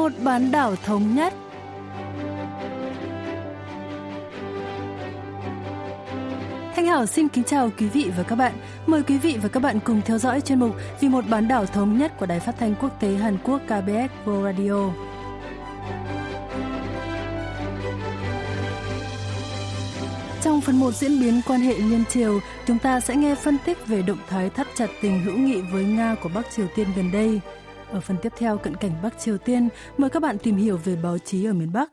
một bán đảo thống nhất. Thanh Hảo xin kính chào quý vị và các bạn. Mời quý vị và các bạn cùng theo dõi chuyên mục Vì một bán đảo thống nhất của Đài Phát thanh Quốc tế Hàn Quốc KBS World Radio. Trong phần 1 diễn biến quan hệ liên triều, chúng ta sẽ nghe phân tích về động thái thắt chặt tình hữu nghị với Nga của Bắc Triều Tiên gần đây. Ở phần tiếp theo cận cảnh Bắc Triều Tiên, mời các bạn tìm hiểu về báo chí ở miền Bắc.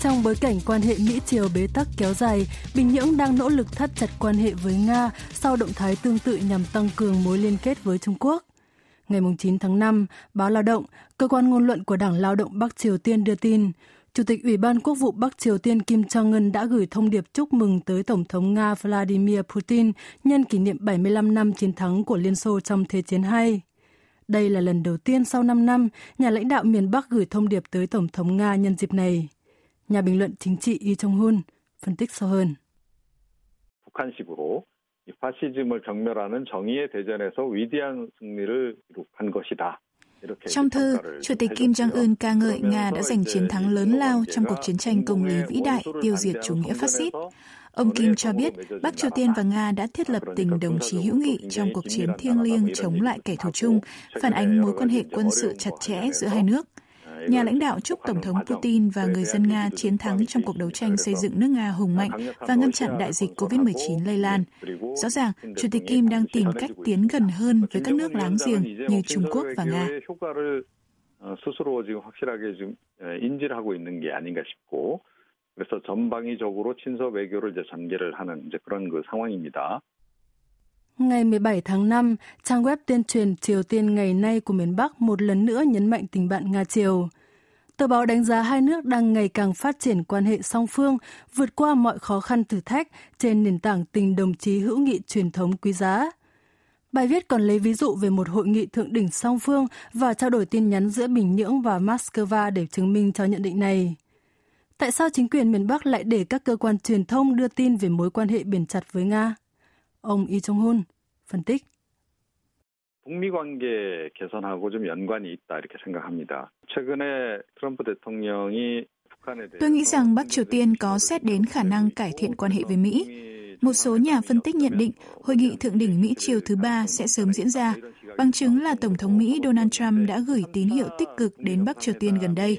Trong bối cảnh quan hệ Mỹ-Triều bế tắc kéo dài, Bình Nhưỡng đang nỗ lực thắt chặt quan hệ với Nga sau động thái tương tự nhằm tăng cường mối liên kết với Trung Quốc. Ngày 9 tháng 5, báo Lao động, cơ quan ngôn luận của Đảng Lao động Bắc Triều Tiên đưa tin, Chủ tịch Ủy ban Quốc vụ Bắc Triều Tiên Kim Jong-un đã gửi thông điệp chúc mừng tới Tổng thống Nga Vladimir Putin nhân kỷ niệm 75 năm chiến thắng của Liên Xô trong Thế chiến II. Đây là lần đầu tiên sau 5 năm, nhà lãnh đạo miền Bắc gửi thông điệp tới Tổng thống Nga nhân dịp này. Nhà bình luận chính trị Lee Jong-hun phân tích sâu hơn. 북한식으로 파시즘을 경멸하는 정의의 대전에서 위대한 승리를 기록한 것이다. Trong thư, Chủ tịch Kim Jong-un ca ngợi Nga đã giành chiến thắng lớn lao trong cuộc chiến tranh công lý vĩ đại tiêu diệt chủ nghĩa phát xít. Ông Kim cho biết Bắc Triều Tiên và Nga đã thiết lập tình đồng chí hữu nghị trong cuộc chiến thiêng liêng chống lại kẻ thù chung, phản ánh mối quan hệ quân sự chặt chẽ giữa hai nước Nhà lãnh đạo chúc Tổng thống Putin và người dân Nga chiến thắng trong cuộc đấu tranh xây dựng nước Nga hùng mạnh và ngăn chặn đại dịch COVID-19 lây lan. Rõ ràng, Chủ tịch Kim đang tìm cách tiến gần hơn với các nước láng giềng như Trung Quốc và Nga. 스스로 지금 확실하게 좀 인지를 하고 있는 게 아닌가 싶고 그래서 전방위적으로 친서 외교를 이제 전개를 하는 이제 그런 그 상황입니다. Ngày 17 tháng 5, trang web tuyên truyền Triều Tiên ngày nay của miền Bắc một lần nữa nhấn mạnh tình bạn Nga-Triều. Tờ báo đánh giá hai nước đang ngày càng phát triển quan hệ song phương, vượt qua mọi khó khăn thử thách trên nền tảng tình đồng chí hữu nghị truyền thống quý giá. Bài viết còn lấy ví dụ về một hội nghị thượng đỉnh song phương và trao đổi tin nhắn giữa Bình Nhưỡng và Moscow để chứng minh cho nhận định này. Tại sao chính quyền miền Bắc lại để các cơ quan truyền thông đưa tin về mối quan hệ biển chặt với Nga? Ông Lee Jong-hun phân tích. 북미 관계 개선하고 좀 연관이 있다 이렇게 생각합니다. 최근에 트럼프 대통령이 Tôi nghĩ rằng Bắc Triều Tiên có xét đến khả năng cải thiện quan hệ với Mỹ. Một số nhà phân tích nhận định hội nghị thượng đỉnh Mỹ Triều thứ ba sẽ sớm diễn ra, bằng chứng là Tổng thống Mỹ Donald Trump đã gửi tín hiệu tích cực đến Bắc Triều Tiên gần đây.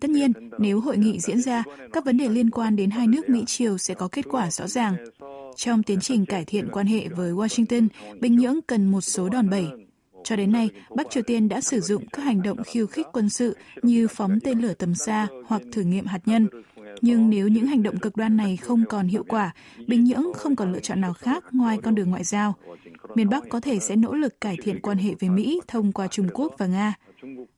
Tất nhiên, nếu hội nghị diễn ra, các vấn đề liên quan đến hai nước Mỹ Triều sẽ có kết quả rõ ràng. Trong tiến trình cải thiện quan hệ với Washington, Bình Nhưỡng cần một số đòn bẩy. Cho đến nay, Bắc Triều Tiên đã sử dụng các hành động khiêu khích quân sự như phóng tên lửa tầm xa hoặc thử nghiệm hạt nhân. Nhưng nếu những hành động cực đoan này không còn hiệu quả, Bình Nhưỡng không còn lựa chọn nào khác ngoài con đường ngoại giao. Miền Bắc có thể sẽ nỗ lực cải thiện quan hệ với Mỹ thông qua Trung Quốc và Nga.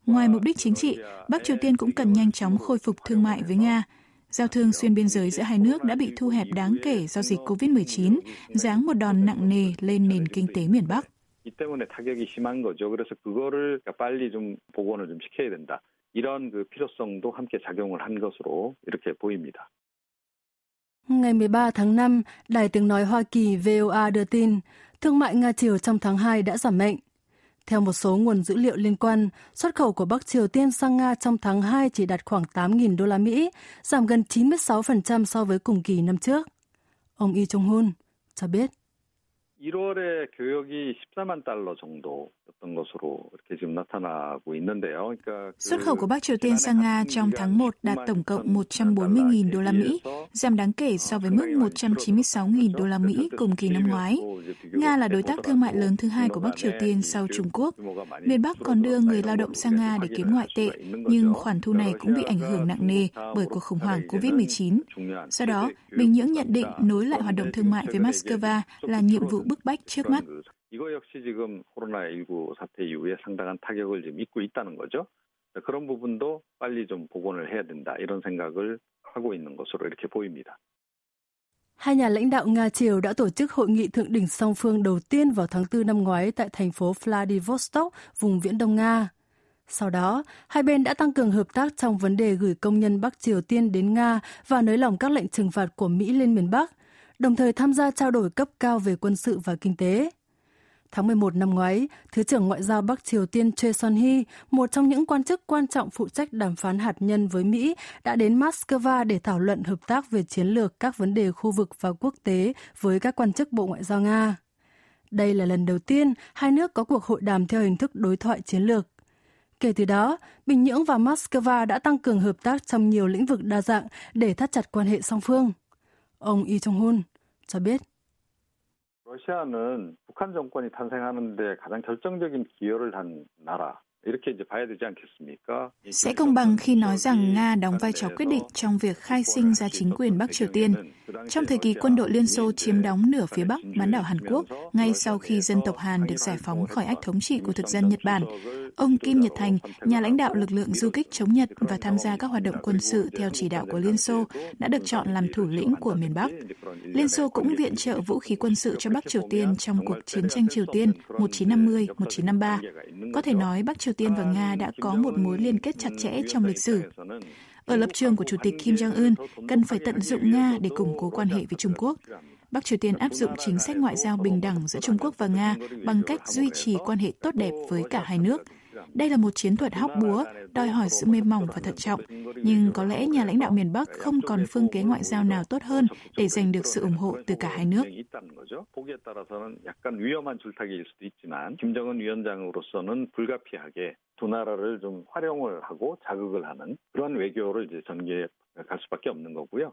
Ngoài mục đích chính trị, Bắc Triều Tiên cũng cần nhanh chóng khôi phục thương mại với Nga. Giao thương xuyên biên giới giữa hai nước đã bị thu hẹp đáng kể do dịch COVID-19, giáng một đòn nặng nề lên nền kinh tế miền Bắc. 이 때문에 타격이 심한 거죠. 그래서 그거를 빨리 좀 복원을 좀 시켜야 된다. 이런 그 필요성도 함께 작용을 한 것으로 이렇게 보입니다. Ngày 13 tháng 5, Đài tiếng nói Hoa Kỳ VOA đưa tin, thương mại Nga-Triều trong tháng 2 đã giảm mạnh. Theo một số nguồn dữ liệu liên quan, xuất khẩu của Bắc Triều Tiên sang Nga trong tháng 2 chỉ đạt khoảng 8.000 đô la Mỹ, giảm gần 96% so với cùng kỳ năm trước. Ông Lee Jong-hun cho biết. 1월에 교역이 14만 달러 정도 였던 것으로 이렇게 지금 나타나고 있는데요. 그러니까 Xuất khẩu của Bắc Triều Tiên sang Nga trong tháng 1 đạt tổng cộng 140.000 đô la Mỹ, giảm đáng kể so với mức 196.000 đô la Mỹ cùng kỳ năm ngoái. Nga là đối tác thương mại lớn thứ hai của Bắc Triều Tiên sau Trung Quốc. Miền Bắc còn đưa người lao động sang Nga để kiếm ngoại tệ, nhưng khoản thu này cũng bị ảnh hưởng nặng nề bởi cuộc khủng hoảng COVID-19. Do đó, Bình Nhưỡng nhận định nối lại hoạt động thương mại với Moscow là nhiệm vụ bức bách trước mắt. 이거 역시 지금 코로나19 사태 이후에 상당한 타격을 지금 입고 있다는 거죠. 그런 부분도 빨리 좀 복원을 해야 된다 이런 생각을 하고 있는 것으로 이렇게 보입니다. Hai nhà lãnh đạo Nga Triều đã tổ chức hội nghị thượng đỉnh song phương đầu tiên vào tháng 4 năm ngoái tại thành phố Vladivostok, vùng Viễn Đông Nga. Sau đó, hai bên đã tăng cường hợp tác trong vấn đề gửi công nhân Bắc Triều Tiên đến Nga và nới lỏng các lệnh trừng phạt của Mỹ lên miền Bắc, đồng thời tham gia trao đổi cấp cao về quân sự và kinh tế. Tháng 11 năm ngoái, Thứ trưởng Ngoại giao Bắc Triều Tiên Choi Son-hee, một trong những quan chức quan trọng phụ trách đàm phán hạt nhân với Mỹ, đã đến Moscow để thảo luận hợp tác về chiến lược các vấn đề khu vực và quốc tế với các quan chức Bộ Ngoại giao Nga. Đây là lần đầu tiên hai nước có cuộc hội đàm theo hình thức đối thoại chiến lược. Kể từ đó, Bình Nhưỡng và Moscow đã tăng cường hợp tác trong nhiều lĩnh vực đa dạng để thắt chặt quan hệ song phương. Ông Lee Jong-hun cho biết. 러시아는 북한 정권이 탄생하는데 가장 결정적인 기여를 한 나라. Sẽ công bằng khi nói rằng Nga đóng vai trò quyết định trong việc khai sinh ra chính quyền Bắc Triều Tiên. Trong thời kỳ quân đội Liên Xô chiếm đóng nửa phía Bắc bán đảo Hàn Quốc, ngay sau khi dân tộc Hàn được giải phóng khỏi ách thống trị của thực dân Nhật Bản, ông Kim Nhật Thành, nhà lãnh đạo lực lượng du kích chống Nhật và tham gia các hoạt động quân sự theo chỉ đạo của Liên Xô, đã được chọn làm thủ lĩnh của miền Bắc. Liên Xô cũng viện trợ vũ khí quân sự cho Bắc Triều Tiên trong cuộc chiến tranh Triều Tiên 1950-1953. Có thể nói Bắc Triều Tiên và Nga đã có một mối liên kết chặt chẽ trong lịch sử. Ở lập trường của Chủ tịch Kim Jong-un, cần phải tận dụng Nga để củng cố quan hệ với Trung Quốc. Bắc Triều Tiên áp dụng chính sách ngoại giao bình đẳng giữa Trung Quốc và Nga bằng cách duy trì quan hệ tốt đẹp với cả hai nước – đây là một chiến thuật hóc búa, đòi hỏi sự mềm mỏng và thận trọng. Nhưng có lẽ nhà lãnh đạo miền Bắc không còn phương kế ngoại giao nào tốt hơn để giành được sự ủng hộ từ cả hai nước. 두 나라를 좀 활용을 하고 자극을 하는 그런 외교를 이제 전개해 갈 수밖에 없는 거고요.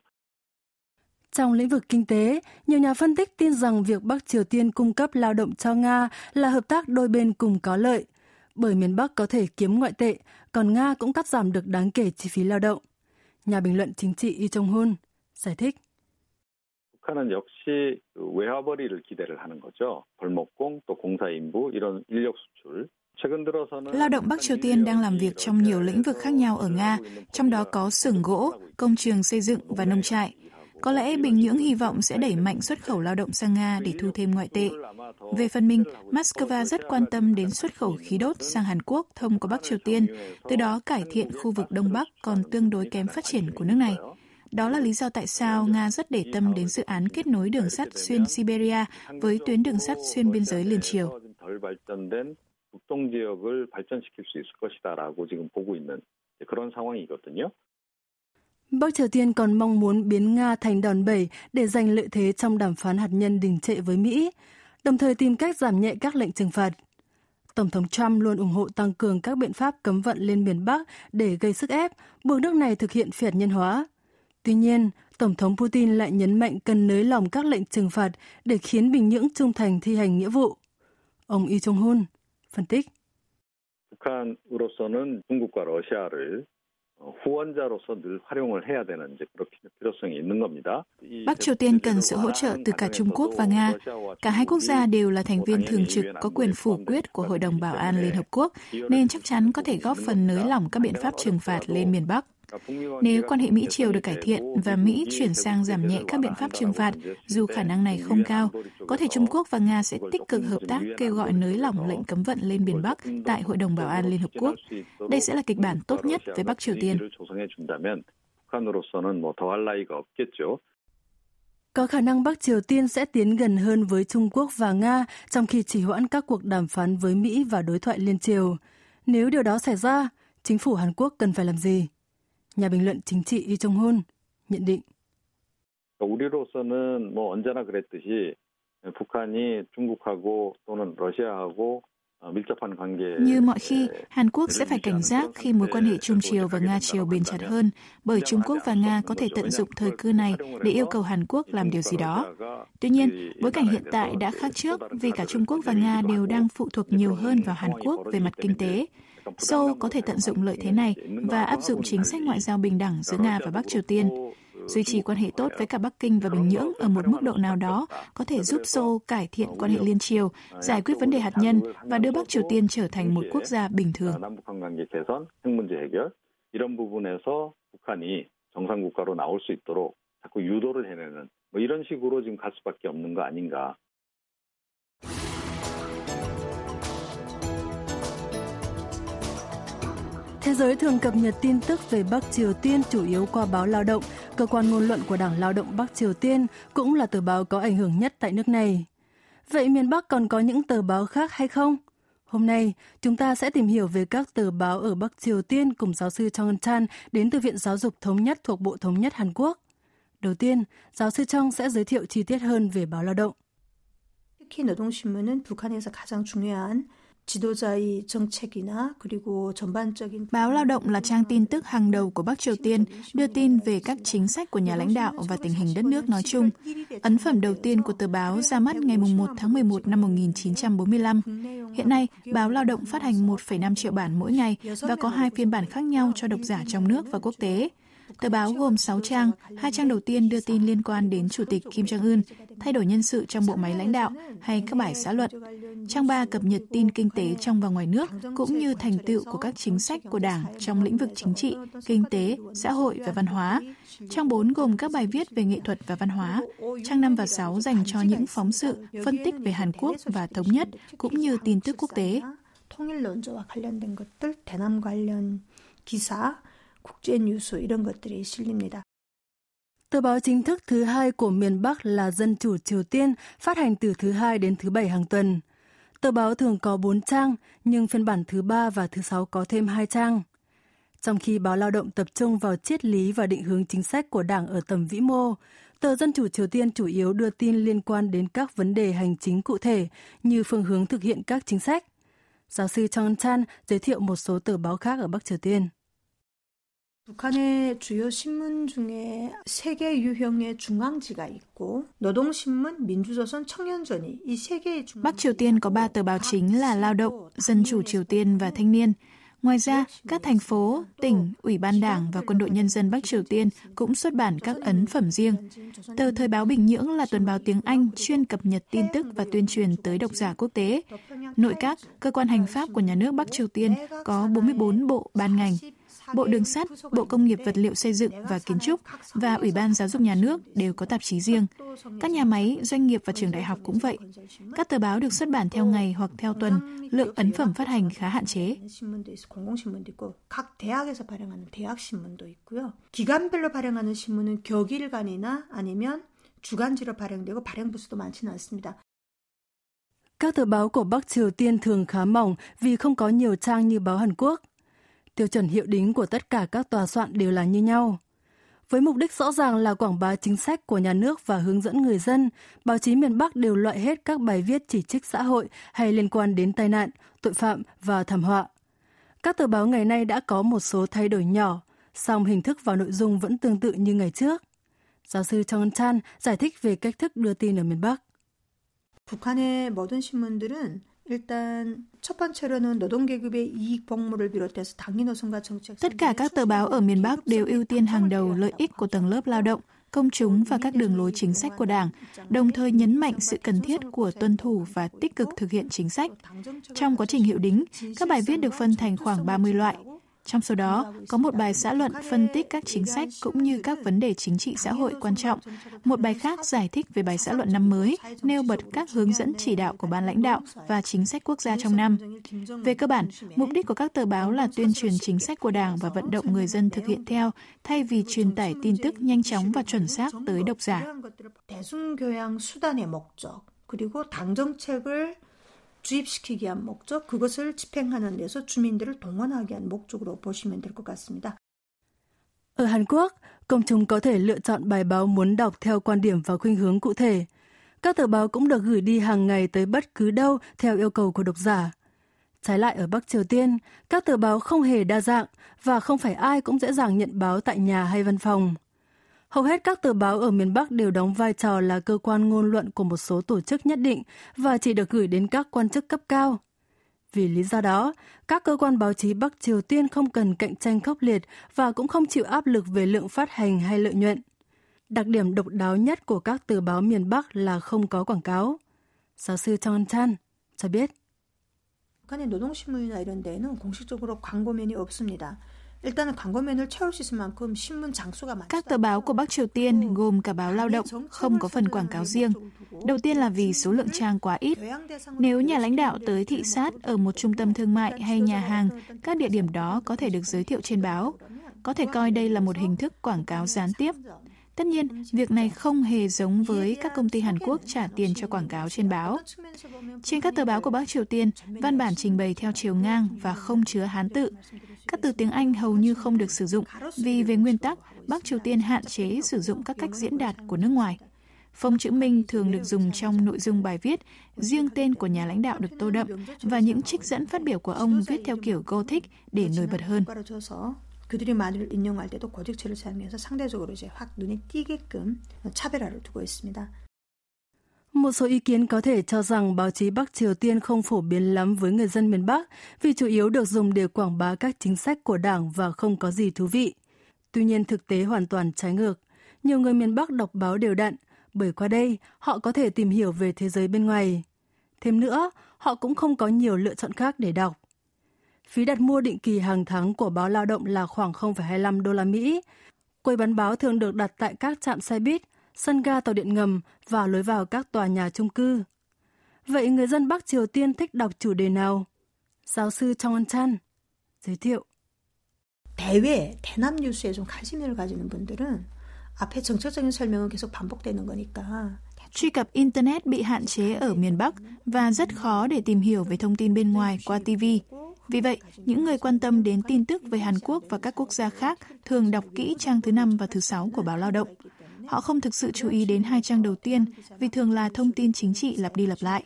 Trong lĩnh vực kinh tế, nhiều nhà phân tích tin rằng việc Bắc Triều Tiên cung cấp lao động cho Nga là hợp tác đôi bên cùng có lợi bởi miền Bắc có thể kiếm ngoại tệ, còn Nga cũng cắt giảm được đáng kể chi phí lao động. Nhà bình luận chính trị Lee Jong-hun giải thích. 북한은 역시 외화벌이를 기대를 하는 거죠. 벌목공 또 공사인부 이런 인력 수출 Lao động Bắc Triều Tiên đang làm việc trong nhiều lĩnh vực khác nhau ở Nga, trong đó có xưởng gỗ, công trường xây dựng và nông trại. Có lẽ Bình Nhưỡng hy vọng sẽ đẩy mạnh xuất khẩu lao động sang Nga để thu thêm ngoại tệ. Về phần mình, Moscow rất quan tâm đến xuất khẩu khí đốt sang Hàn Quốc thông qua Bắc Triều Tiên, từ đó cải thiện khu vực Đông Bắc còn tương đối kém phát triển của nước này. Đó là lý do tại sao Nga rất để tâm đến dự án kết nối đường sắt xuyên Siberia với tuyến đường sắt xuyên biên giới liên triều. 북동 지역을 발전시킬 수 있을 것이다라고 지금 보고 있는 그런 상황이거든요. Bắc Triều Tiên còn mong muốn biến Nga thành đòn bẩy để giành lợi thế trong đàm phán hạt nhân đình trệ với Mỹ, đồng thời tìm cách giảm nhẹ các lệnh trừng phạt. Tổng thống Trump luôn ủng hộ tăng cường các biện pháp cấm vận lên miền Bắc để gây sức ép, buộc nước này thực hiện phi hạt nhân hóa. Tuy nhiên, Tổng thống Putin lại nhấn mạnh cần nới lỏng các lệnh trừng phạt để khiến Bình Nhưỡng trung thành thi hành nghĩa vụ. Ông Lee Jong-hun phân tích. 북한으로서는 중국과 러시아를 후원자로서 늘 활용을 해야 되는 이제 그런 필요성이 있는 겁니다. Bắc Triều Tiên cần sự hỗ trợ từ cả Trung Quốc và Nga. Cả hai quốc gia đều là thành viên thường trực có quyền phủ quyết của Hội đồng Bảo an Liên Hợp Quốc, nên chắc chắn có thể góp phần nới lỏng các biện pháp trừng phạt lên miền Bắc. Nếu quan hệ Mỹ-Triều được cải thiện và Mỹ chuyển sang giảm nhẹ các biện pháp trừng phạt, dù khả năng này không cao, có thể Trung Quốc và Nga sẽ tích cực hợp tác kêu gọi nới lỏng lệnh cấm vận lên biển Bắc tại Hội đồng Bảo an Liên Hợp Quốc. Đây sẽ là kịch bản tốt nhất với Bắc Triều Tiên. Có khả năng Bắc Triều Tiên sẽ tiến gần hơn với Trung Quốc và Nga trong khi chỉ hoãn các cuộc đàm phán với Mỹ và đối thoại liên triều. Nếu điều đó xảy ra, chính phủ Hàn Quốc cần phải làm gì? nhà bình luận chính trị Lee Jong-hun nhận định. 우리로서는 뭐 언제나 그랬듯이 북한이 중국하고 또는 러시아하고 như mọi khi, Hàn Quốc sẽ phải cảnh giác khi mối quan hệ Trung Triều và Nga Triều bền chặt hơn, bởi Trung Quốc và Nga có thể tận dụng thời cơ này để yêu cầu Hàn Quốc làm điều gì đó. Tuy nhiên, bối cảnh hiện tại đã khác trước vì cả Trung Quốc và Nga đều đang phụ thuộc nhiều hơn vào Hàn Quốc về mặt kinh tế. Seoul có thể tận dụng lợi thế này và áp dụng chính sách ngoại giao bình đẳng giữa Nga và Bắc Triều Tiên. Duy trì quan hệ tốt với cả Bắc Kinh và Bình Nhưỡng ở một mức độ nào đó có thể giúp Seoul cải thiện quan hệ liên triều, giải quyết vấn đề hạt nhân và đưa Bắc Triều Tiên trở thành một quốc gia bình thường. 이런 부분에서 북한이 정상국가로 나올 수 있도록 자꾸 유도를 해내는 뭐 이런 식으로 지금 갈 수밖에 없는 거 아닌가 Thế giới thường cập nhật tin tức về Bắc Triều Tiên chủ yếu qua báo Lao động, cơ quan ngôn luận của Đảng Lao động Bắc Triều Tiên cũng là tờ báo có ảnh hưởng nhất tại nước này. Vậy miền Bắc còn có những tờ báo khác hay không? Hôm nay, chúng ta sẽ tìm hiểu về các tờ báo ở Bắc Triều Tiên cùng giáo sư Chong Chan đến từ Viện Giáo dục Thống nhất thuộc Bộ Thống nhất Hàn Quốc. Đầu tiên, giáo sư Chong sẽ giới thiệu chi tiết hơn về báo lao động. 특히 노동신문은 북한에서 가장 중요한 Báo Lao động là trang tin tức hàng đầu của Bắc Triều Tiên, đưa tin về các chính sách của nhà lãnh đạo và tình hình đất nước nói chung. Ấn phẩm đầu tiên của tờ báo ra mắt ngày 1 tháng 11 năm 1945. Hiện nay, báo Lao động phát hành 1,5 triệu bản mỗi ngày và có hai phiên bản khác nhau cho độc giả trong nước và quốc tế. Tờ báo gồm 6 trang, hai trang đầu tiên đưa tin liên quan đến Chủ tịch Kim Jong-un, thay đổi nhân sự trong bộ máy lãnh đạo hay các bài xã luận. Trang 3 cập nhật tin kinh tế trong và ngoài nước cũng như thành tựu của các chính sách của Đảng trong lĩnh vực chính trị, kinh tế, xã hội và văn hóa. Trang 4 gồm các bài viết về nghệ thuật và văn hóa. Trang 5 và 6 dành cho những phóng sự, phân tích về Hàn Quốc và thống nhất cũng như tin tức quốc tế. 통일 논조와 관련된 것들, 대남 관련 기사, 국제 뉴스 이런 것들이 실립니다. Tờ báo chính thức thứ hai của miền Bắc là Dân chủ Triều Tiên, phát hành từ thứ hai đến thứ bảy hàng tuần. Tờ báo thường có 4 trang, nhưng phiên bản thứ ba và thứ sáu có thêm 2 trang. Trong khi báo lao động tập trung vào triết lý và định hướng chính sách của Đảng ở tầm vĩ mô, tờ Dân chủ Triều Tiên chủ yếu đưa tin liên quan đến các vấn đề hành chính cụ thể như phương hướng thực hiện các chính sách. Giáo sư Chong Chan giới thiệu một số tờ báo khác ở Bắc Triều Tiên. 북한의 주요 신문 중에 세계 유형의 중앙지가 있고 노동신문, 민주조선, 청년전이 이 세 개의 중앙 Bắc Triều Tiên có ba tờ báo chính là Lao động, Dân chủ Triều Tiên và Thanh niên. Ngoài ra, các thành phố, tỉnh, ủy ban đảng và quân đội nhân dân Bắc Triều Tiên cũng xuất bản các ấn phẩm riêng. Tờ Thời báo Bình Nhưỡng là tuần báo tiếng Anh chuyên cập nhật tin tức và tuyên truyền tới độc giả quốc tế. Nội các, cơ quan hành pháp của nhà nước Bắc Triều Tiên có 44 bộ ban ngành, Bộ Đường sắt, Bộ Công nghiệp Vật liệu xây dựng và Kiến trúc và Ủy ban Giáo dục Nhà nước đều có tạp chí riêng. Các nhà máy, doanh nghiệp và trường đại học cũng vậy. Các tờ báo được xuất bản theo ngày hoặc theo tuần, lượng ấn phẩm phát hành khá hạn chế. 기간별로 발행하는 신문은 격일간이나 아니면 주간지로 발행되고 발행 부수도 많지는 않습니다. Các tờ báo của Bắc Triều Tiên thường khá mỏng vì không có nhiều trang như báo Hàn Quốc. Tiêu chuẩn hiệu đính của tất cả các tòa soạn đều là như nhau. Với mục đích rõ ràng là quảng bá chính sách của nhà nước và hướng dẫn người dân, báo chí miền Bắc đều loại hết các bài viết chỉ trích xã hội hay liên quan đến tai nạn, tội phạm và thảm họa. Các tờ báo ngày nay đã có một số thay đổi nhỏ, song hình thức và nội dung vẫn tương tự như ngày trước. Giáo sư Chong Chan giải thích về cách thức đưa tin ở miền Bắc. 북한의 모든 신문들은 Tất cả các tờ báo ở miền Bắc đều ưu tiên hàng đầu lợi ích của tầng lớp lao động, công chúng và các đường lối chính sách của Đảng, đồng thời nhấn mạnh sự cần thiết của tuân thủ và tích cực thực hiện chính sách. Trong quá trình hiệu đính, các bài viết được phân thành khoảng 30 loại, trong số đó, có một bài xã luận phân tích các chính sách cũng như các vấn đề chính trị xã hội quan trọng. Một bài khác giải thích về bài xã luận năm mới, nêu bật các hướng dẫn chỉ đạo của ban lãnh đạo và chính sách quốc gia trong năm. Về cơ bản, mục đích của các tờ báo là tuyên truyền chính sách của Đảng và vận động người dân thực hiện theo, thay vì truyền tải tin tức nhanh chóng và chuẩn xác tới độc giả. 그리고 당 정책을 주입시키기 위한 목적, 그것을 집행하는 데서 주민들을 동원하기 위한 목적으로 보시면 될 것 같습니다. Ở Hàn Quốc, công chúng có thể lựa chọn bài báo muốn đọc theo quan điểm và khuynh hướng cụ thể. Các tờ báo cũng được gửi đi hàng ngày tới bất cứ đâu theo yêu cầu của độc giả. Trái lại ở Bắc Triều Tiên, các tờ báo không hề đa dạng và không phải ai cũng dễ dàng nhận báo tại nhà hay văn phòng. Hầu hết các tờ báo ở miền Bắc đều đóng vai trò là cơ quan ngôn luận của một số tổ chức nhất định và chỉ được gửi đến các quan chức cấp cao. Vì lý do đó, các cơ quan báo chí Bắc Triều Tiên không cần cạnh tranh khốc liệt và cũng không chịu áp lực về lượng phát hành hay lợi nhuận. Đặc điểm độc đáo nhất của các tờ báo miền Bắc là không có quảng cáo. Giáo sư Chong Chan cho biết. 북한의 노동신문이나 이런 데는 공식적으로 광고면이 없습니다. Các tờ báo của Bắc Triều Tiên gồm cả báo lao động không có phần quảng cáo riêng. Đầu tiên là vì số lượng trang quá ít. Nếu nhà lãnh đạo tới thị sát ở một trung tâm thương mại hay nhà hàng, các địa điểm đó có thể được giới thiệu trên báo. Có thể coi đây là một hình thức quảng cáo gián tiếp. Tất nhiên, việc này không hề giống với các công ty Hàn Quốc trả tiền cho quảng cáo trên báo. Trên các tờ báo của Bắc Triều Tiên, văn bản trình bày theo chiều ngang và không chứa Hán tự. Các từ tiếng Anh hầu như không được sử dụng vì về nguyên tắc, Bắc Triều Tiên hạn chế sử dụng các cách diễn đạt của nước ngoài. Phông chữ Minh thường được dùng trong nội dung bài viết, riêng tên của nhà lãnh đạo được tô đậm và những trích dẫn phát biểu của ông viết theo kiểu Gothic để nổi bật hơn. 그들이 말을 인용할 때도 고직체를 사용해서 상대적으로 이제 확 눈에 띄게끔 차별화를 두고 있습니다. Một số ý kiến có thể cho rằng báo chí Bắc Triều Tiên không phổ biến lắm với người dân miền Bắc vì chủ yếu được dùng để quảng bá các chính sách của đảng và không có gì thú vị. Tuy nhiên thực tế hoàn toàn trái ngược. Nhiều người miền Bắc đọc báo đều đặn, bởi qua đây họ có thể tìm hiểu về thế giới bên ngoài. Thêm nữa, họ cũng không có nhiều lựa chọn khác để đọc. Phí đặt mua định kỳ hàng tháng của báo lao động là khoảng 0,25 đô la Mỹ. Quầy bán báo thường được đặt tại các trạm xe buýt, sân ga tàu điện ngầm và lối vào các tòa nhà chung cư. Vậy người dân Bắc Triều Tiên thích đọc chủ đề nào? Giáo sư Trong Chan giới thiệu. 대외 대남 뉴스에 좀 관심을 가지는 분들은 앞에 정책적인 설명은 계속 반복되는 거니까 Truy cập Internet bị hạn chế ở miền Bắc và rất khó để tìm hiểu về thông tin bên ngoài qua TV. Vì vậy, những người quan tâm đến tin tức về Hàn Quốc và các quốc gia khác thường đọc kỹ trang thứ năm và thứ sáu của báo Lao động. Họ không thực sự chú ý đến hai trang đầu tiên vì thường là thông tin chính trị lặp đi lặp lại.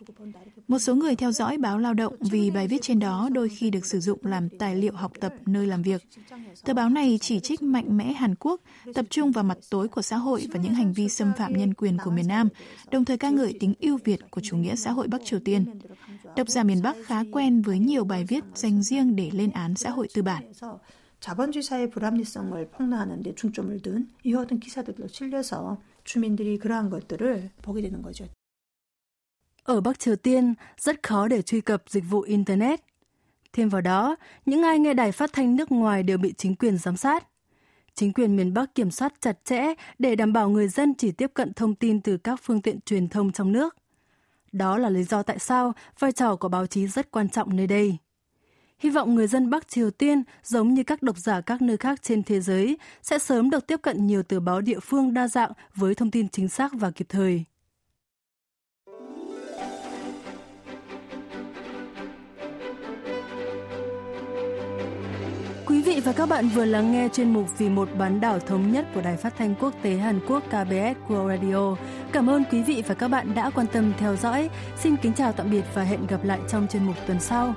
Một số người theo dõi báo lao động vì bài viết trên đó đôi khi được sử dụng làm tài liệu học tập nơi làm việc. Tờ báo này chỉ trích mạnh mẽ Hàn Quốc, tập trung vào mặt tối của xã hội và những hành vi xâm phạm nhân quyền của miền Nam, đồng thời ca ngợi tính ưu việt của chủ nghĩa xã hội Bắc Triều Tiên. Độc giả miền Bắc khá quen với nhiều bài viết dành riêng để lên án xã hội tư bản. 자본주의 불합리성을 폭로하는 데 중점을 둔 이와 같은 기사들로 실려서 주민들이 그러한 것들을 보게 되는 거죠. Ở Bắc Triều Tiên, rất khó để truy cập dịch vụ Internet. Thêm vào đó, những ai nghe đài phát thanh nước ngoài đều bị chính quyền giám sát. Chính quyền miền Bắc kiểm soát chặt chẽ để đảm bảo người dân chỉ tiếp cận thông tin từ các phương tiện truyền thông trong nước. Đó là lý do tại sao vai trò của báo chí rất quan trọng nơi đây. Hy vọng người dân Bắc Triều Tiên, giống như các độc giả các nơi khác trên thế giới, sẽ sớm được tiếp cận nhiều tờ báo địa phương đa dạng với thông tin chính xác và kịp thời. Quý vị và các bạn vừa lắng nghe chuyên mục Vì một bán đảo thống nhất của Đài Phát thanh Quốc tế Hàn Quốc KBS World Radio. Cảm ơn quý vị và các bạn đã quan tâm theo dõi. Xin kính chào tạm biệt và hẹn gặp lại trong chuyên mục tuần sau.